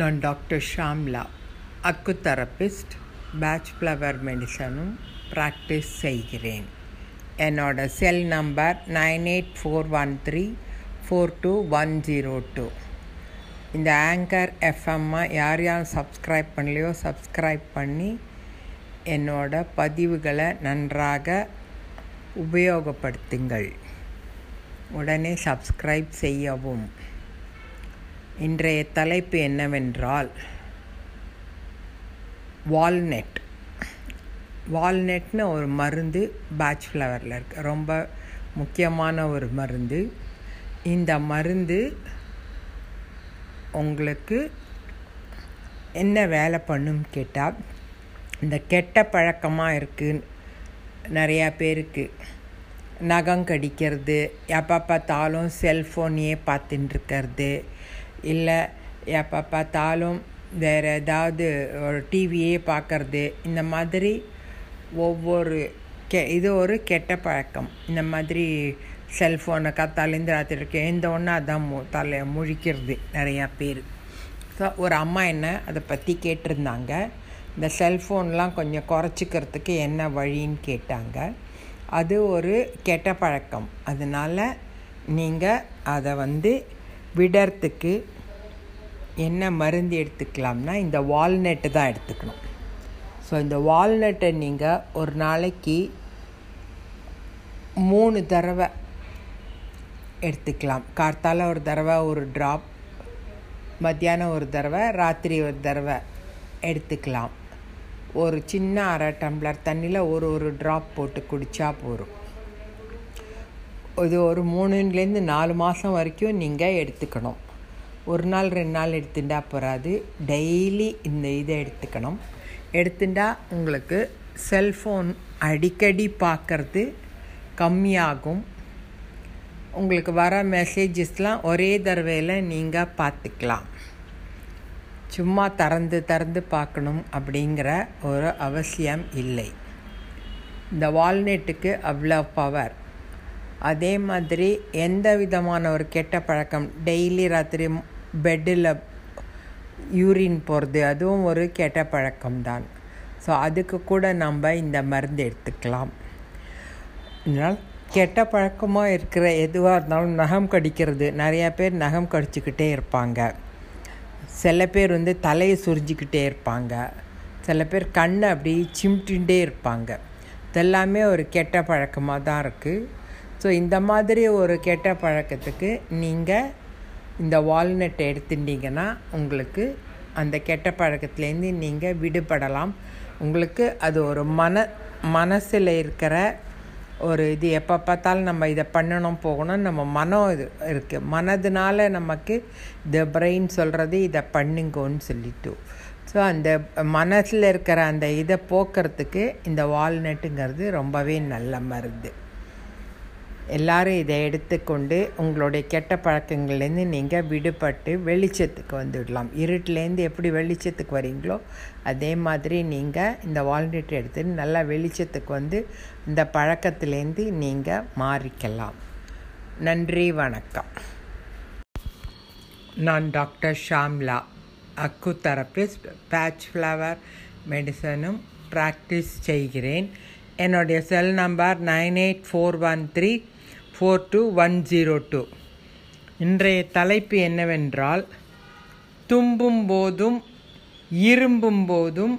நான் doctor Shamla acu therapist Bach flower மெடிசனும் practice செய்கிறேன். என்னோட cell number nine eight four one three four two one zero two இந்த anchor எஃப்எம்மை யார் யார் சப்ஸ்கிரைப் பண்ணலையோ சப்ஸ்கிரைப் பண்ணி என்னோட பதிவுகளை நன்றாக உபயோகப்படுத்துங்கள். உடனே சப்ஸ்கிரைப் செய்யவும். இன்றைய தலைப்பு என்னவென்றால் வால்நட். வால்நட்னு ஒரு மருந்து பேட்ச் ஃப்ளவரில் இருக்குது ரொம்ப முக்கியமான ஒரு மருந்து. இந்த மருந்து உங்களுக்கு என்ன வேலை பண்ணும் கேட்டால் இந்த கெட்ட பழக்கமாக இருக்குது நிறையா பேருக்கு நகம் கடிக்கிறது எப்போ பார்த்தாலும் செல்ஃபோனையே பார்த்துட்டுருக்கிறது இல்லை எப்போ பார்த்தாலும் வேறு ஏதாவது ஒரு டிவியே பார்க்கறது இந்த மாதிரி ஒவ்வொரு கெ இது ஒரு கெட்ட பழக்கம். இந்த மாதிரி செல்ஃபோனை கத்தாலேருந்து ராத்திரி எந்த ஒன்று அதான் மு தலை முழிக்கிறது நிறையா பேர். ஸோ ஒரு அம்மா என்ன அதை பற்றி கேட்டிருந்தாங்க. இந்த செல்ஃபோன்லாம் கொஞ்சம் குறைச்சிக்கிறதுக்கு என்ன வழின்னு கேட்டாங்க. அது ஒரு கெட்ட பழக்கம். அதனால் நீங்கள் அதை வந்து விடறதுக்கு என்ன மருந்து எடுத்துக்கலாம்னா இந்த வால்நட்டு தான் எடுத்துக்கணும். ஸோ இந்த வால்நட்டை நீங்கள் ஒரு நாளைக்கு மூணு தடவை எடுத்துக்கலாம். கார்த்தால ஒரு தடவை ஒரு ட்ராப் மத்தியானம் ஒரு தடவை ராத்திரி ஒரு தடவை எடுத்துக்கலாம். ஒரு சின்ன அரை டம்ளர் தண்ணியில் ஒரு ஒரு ட்ராப் போட்டு குடித்தா போகும் இது ஒரு மூணுலேருந்து நாலு மாதம் வரைக்கும் நீங்கள் எடுத்துக்கணும். ஒரு நாள் ரெண்டு நாள் எடுத்துட்டா போகாது டெய்லி இந்த இதை எடுத்துக்கணும். எடுத்துட்டா உங்களுக்கு செல்ஃபோன் அடிக்கடி பார்க்கறது கம்மியாகும். உங்களுக்கு வர மெசேஜஸ்லாம் ஒரே தடவையில் நீங்கள் பார்த்துக்கலாம் சும்மா திறந்து திறந்து பார்க்கணும் அப்படிங்கிற ஒரு அவசியம் இல்லை. இந்த வால்நெட்டுக்கு அவ்வளோ பவர் அதே மாதிரி எந்த விதமான ஒரு கெட்ட பழக்கம்? டெய்லி ராத்திரி பெட்டில் யூரின் போகிறது அதுவும் ஒரு கெட்ட பழக்கம்தான். ஸோ அதுக்கு கூட நம்ம இந்த மருந்து எடுத்துக்கலாம். இதனால் கெட்ட பழக்கமாக இருக்கிற எதுவாக இருந்தாலும் நகம் கடிக்கிறது. நிறையா பேர் நகம் கடிச்சிக்கிட்டே இருப்பாங்க. சில பேர் வந்து தலையை சுரிஞ்சிக்கிட்டே இருப்பாங்க. சில பேர் கண்ணை அப்படி சிமிட்டுண்டே இருப்பாங்க. இதெல்லாமே ஒரு கெட்ட பழக்கமாக தான் இருக்குது ஸோ இந்த மாதிரி ஒரு கெட்ட பழக்கத்துக்கு நீங்கள் இந்த வால்நட்டை எடுத்துட்டீங்கன்னா உங்களுக்கு அந்த கெட்ட பழக்கத்துலேருந்து நீங்கள் விடுபடலாம். உங்களுக்கு அது ஒரு மன மனசில் இருக்கிற ஒரு இது எப்போ பார்த்தாலும் நம்ம இதை பண்ணணும் போகணும் நம்ம மனம் இது இருக்குது மனதுனால நமக்கு இந்த பிரெயின் சொல்கிறது இதை பண்ணுங்கன்னு சொல்லிட்டு. ஸோ அந்த மனசில் இருக்கிற அந்த இதை போக்குறதுக்கு இந்த வால்நட்டுங்கிறது ரொம்பவே நல்ல மருந்து. எல்லாரும் இதை எடுத்துக்கொண்டு உங்களுடைய கெட்ட பழக்கங்கள்லேருந்து நீங்கள் விடுபட்டு வெளிச்சத்துக்கு வந்துடலாம். இருட்டிலேருந்து எப்படி வெளிச்சத்துக்கு வரீங்களோ அதே மாதிரி நீங்கள் இந்த வால்நட் எடுத்து நல்லா வெளிச்சத்துக்கு வந்து இந்த பழக்கத்துலேருந்து நீங்கள் மாறிக்கலாம். நன்றி வணக்கம். நான் doctor Shamla acu therapist Bach flower மெடிசனும் practice செய்கிறேன். என்னுடைய cell number nine eight four one three four two one zero two இன்றைய தலைப்பு என்னவென்றால் தும்பும் போதும் இரும்பும் போதும்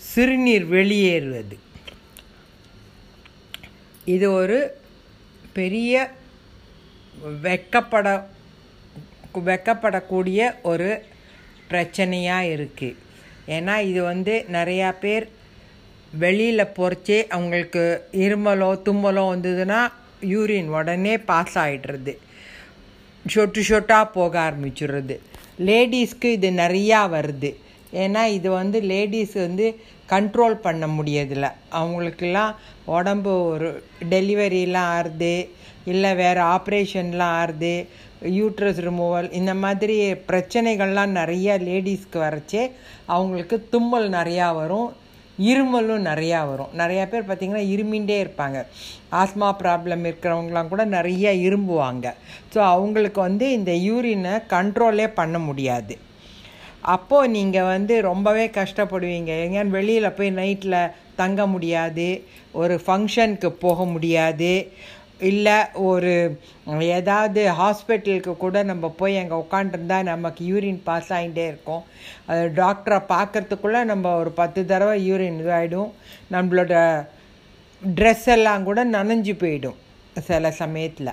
சிறுநீர் வெளியேறுவது இது ஒரு பெரிய வெக்கப்பட வெக்கப்படக்கூடிய ஒரு பிரச்சனையாக இருக்குது ஏன்னா இது வந்து நிறையா பேர் வெளியில் பொறிச்சே அவங்களுக்கு இருமலோ தும்மலோ வந்ததுன்னா யூரின் உடனே பாஸ் ஆகிடுறது சொட்டு சொட்டாக போக ஆரம்பிச்சிடுறது. லேடிஸ்க்கு இது நிறையா வருது. ஏன்னா இது வந்து லேடிஸ் வந்து கண்ட்ரோல் பண்ண முடியதில்ல அவங்களுக்கெல்லாம் உடம்பு ஒரு டெலிவரிலாம் ஆறுது. இல்லை வேறு ஆப்ரேஷன்லாம் ஆறுது. யூட்ரஸ் ரிமூவல் இந்த மாதிரி பிரச்சனைகள்லாம் நிறையா லேடிஸ்க்கு வரச்சே அவங்களுக்கு தும்மல் நிறையா வரும். இருமலும் நிறையா வரும். நிறையா பேர் பார்த்திங்கன்னா இருமிண்டே இருப்பாங்க. ஆஸ்மா ப்ராப்ளம் இருக்கிறவங்களாம் கூட நிறைய இரும்புவாங்க. ஸோ அவங்களுக்கு வந்து இந்த யூரினை கண்ட்ரோலே பண்ண முடியாது. அப்போது நீங்கள் வந்து ரொம்பவே கஷ்டப்படுவீங்க. எங்கேயான்னு வெளியில் போய் நைட்டில் தங்க முடியாது. ஒரு ஃபங்க்ஷனுக்கு போக முடியாது. இல்லை ஒரு ஏதாவது ஹாஸ்பிட்டலுக்கு கூட நம்ம போய் அங்கே உட்காண்டிருந்தா நமக்கு யூரின் பாஸ் ஆகிட்டே இருக்கும். அது டாக்டரை பார்க்கறதுக்குள்ளே நம்ம ஒரு பத்து தடவை யூரின் இதாகிடும் நம்மளோட ட்ரெஸ் எல்லாம் கூட நனைஞ்சு போயிடும் சில சமயத்தில்.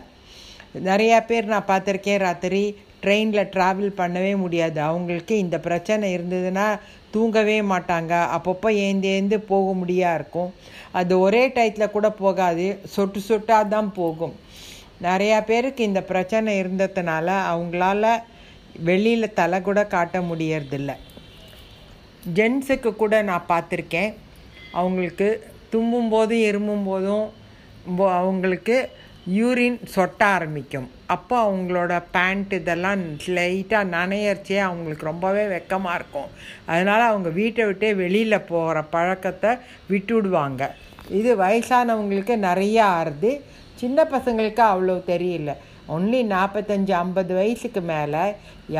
நிறையா பேர் நான் பார்த்துருக்கேன் ராத்திரி ட்ரெயினில் ட்ராவல் பண்ணவே முடியாது. அவங்களுக்கு இந்த பிரச்சனை இருந்ததுன்னா தூங்கவே மாட்டாங்க. அப்பப்போ ஏந்து ஏந்து போக முடியா இருக்கும். அது ஒரே டயத்தில் கூட போகாது. சொட்டு சொட்டாக தான் போகும். நிறையா பேருக்கு இந்த பிரச்சனை இருந்ததுனால அவங்களால வெளியில் தலை கூட காட்ட முடியறதில்ல. ஜென்ஸுக்கு கூட நான் பார்த்துருக்கேன். அவங்களுக்கு தும்பும் போதும் இருமும் போதும் அவங்களுக்கு யூரின் சொட்ட ஆரம்பிக்கும். அப்போ அவங்களோட பேண்ட் இதெல்லாம் லைட்டாக நனையர்ச்சியே அவங்களுக்கு ரொம்பவே வெக்கமாக இருக்கும். அதனால் அவங்க வீட்டை விட்டே வெளியில் போகிற பழக்கத்தை விட்டுவிடுவாங்க இது வயசானவங்களுக்கு நிறையா ஆறுது. சின்ன பசங்களுக்கு அவ்வளோ தெரியல. ஒன்லி நாற்பத்தஞ்சு ஐம்பது வயசுக்கு மேலே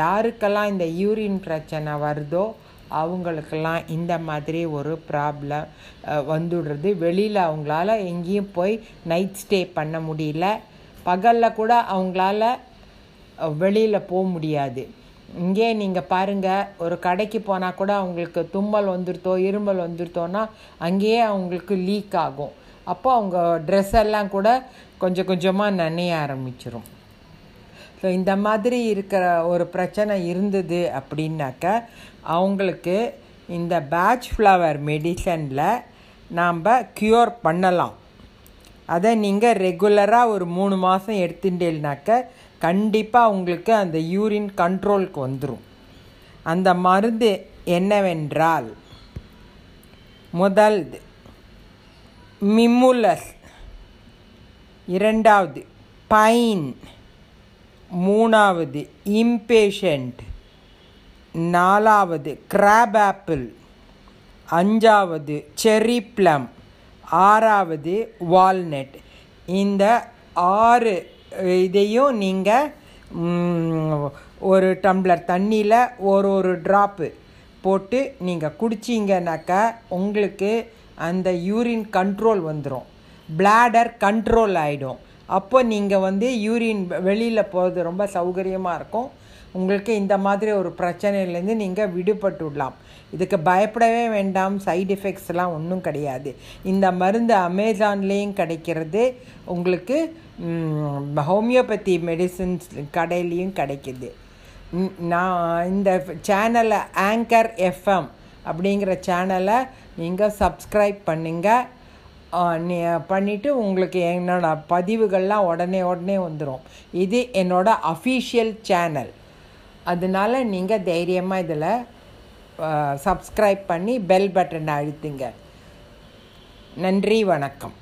யாருக்கெல்லாம் இந்த யூரின் பிரச்சனை வருதோ அவங்களுக்கெல்லாம் இந்த மாதிரி ஒரு ப்ராப்ளம் வந்துடுறது. வெளியில் அவங்களால எங்கேயும் போய் நைட் ஸ்டே பண்ண முடியல. பகலில் கூட அவங்களால வெளியில் போக முடியாது. இங்கே நீங்கள் பாருங்கள் ஒரு கடைக்கு போனால் கூட அவங்களுக்கு தும்மல் வந்துருத்தோ இருமல் வந்துருத்தோன்னா அங்கேயே அவங்களுக்கு லீக் ஆகும். அப்போ அவங்க ட்ரெஸ் எல்லாம் கூட கொஞ்சம் கொஞ்சமாக நனைய ஆரம்பிச்சிரும். ஸோ இந்த மாதிரி இருக்கிற ஒரு பிரச்சனை இருந்தது அப்படின்னாக்க அவங்களுக்கு இந்த பேட்ச் ஃப்ளவர் மெடிசனில் நாம் க்யூர் பண்ணலாம். அதை நீங்கள் ரெகுலராக ஒரு மூணு மாதம் எடுத்துட்டேனாக்க கண்டிப்பாக உங்களுக்கு அந்த யூரின் கண்ட்ரோலுக்கு வந்துடும் அந்த மருந்து என்னவென்றால் முதல் மிம்முலஸ் இரண்டாவது பைன் மூணாவது இம்பேஷண்ட் நாலாவது கிராப் ஆப்பிள் அஞ்சாவது செரி ப்ளம் ஆறாவது வால்நட் இந்த ஆறு இதையும் நீங்கள் ஒரு டம்ளர் தண்ணியில் ஒரு ஒரு ட்ராப்பு போட்டு நீங்கள் குடிச்சிங்கனாக்கா உங்களுக்கு அந்த யூரின் கண்ட்ரோல் வந்துடும் பிளாடர் கண்ட்ரோல் ஆகிடும் அப்போ நீங்கள் வந்து யூரின் வெளியில் போகிறது ரொம்ப சௌகரியமாக இருக்கும். உங்களுக்கு இந்த மாதிரி ஒரு பிரச்சனையிலேருந்து நீங்கள் விடுபட்டுடலாம். இதுக்கு பயப்படவே வேண்டாம். சைடு எஃபெக்ட்ஸ்லாம் ஒன்றும் கிடையாது. இந்த மருந்து அமேசான்லேயும் கிடைக்கிறது. உங்களுக்கு ஹோமியோபதி மெடிசின்ஸ் கடையிலையும் கிடைக்கிது. நான் இந்த சேனலை ஆங்கர் எஃப்எம் அப்படிங்கிற சேனலை நீங்கள் சப்ஸ்கிரைப் பண்ணுங்கள் நீ பண்ணிவிட்டு உங்களுக்கு என்னோடய பதிவுகள்லாம் உடனே உடனே வந்துடும் இது என்னோடய அஃபீஷியல் சேனல் அதனால நீங்கள் தைரியமாக இதில் சப்ஸ்கிரைப் பண்ணி பெல் பட்டனை அழுத்துங்க. நன்றி வணக்கம்.